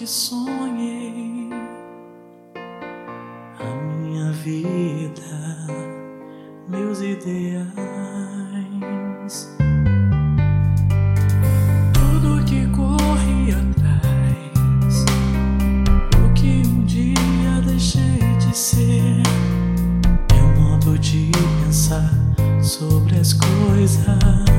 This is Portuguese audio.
Que sonhei a minha vida, meus ideais. Tudo que corri atrás, o que um dia deixei de ser. É o modo de pensar sobre as coisas.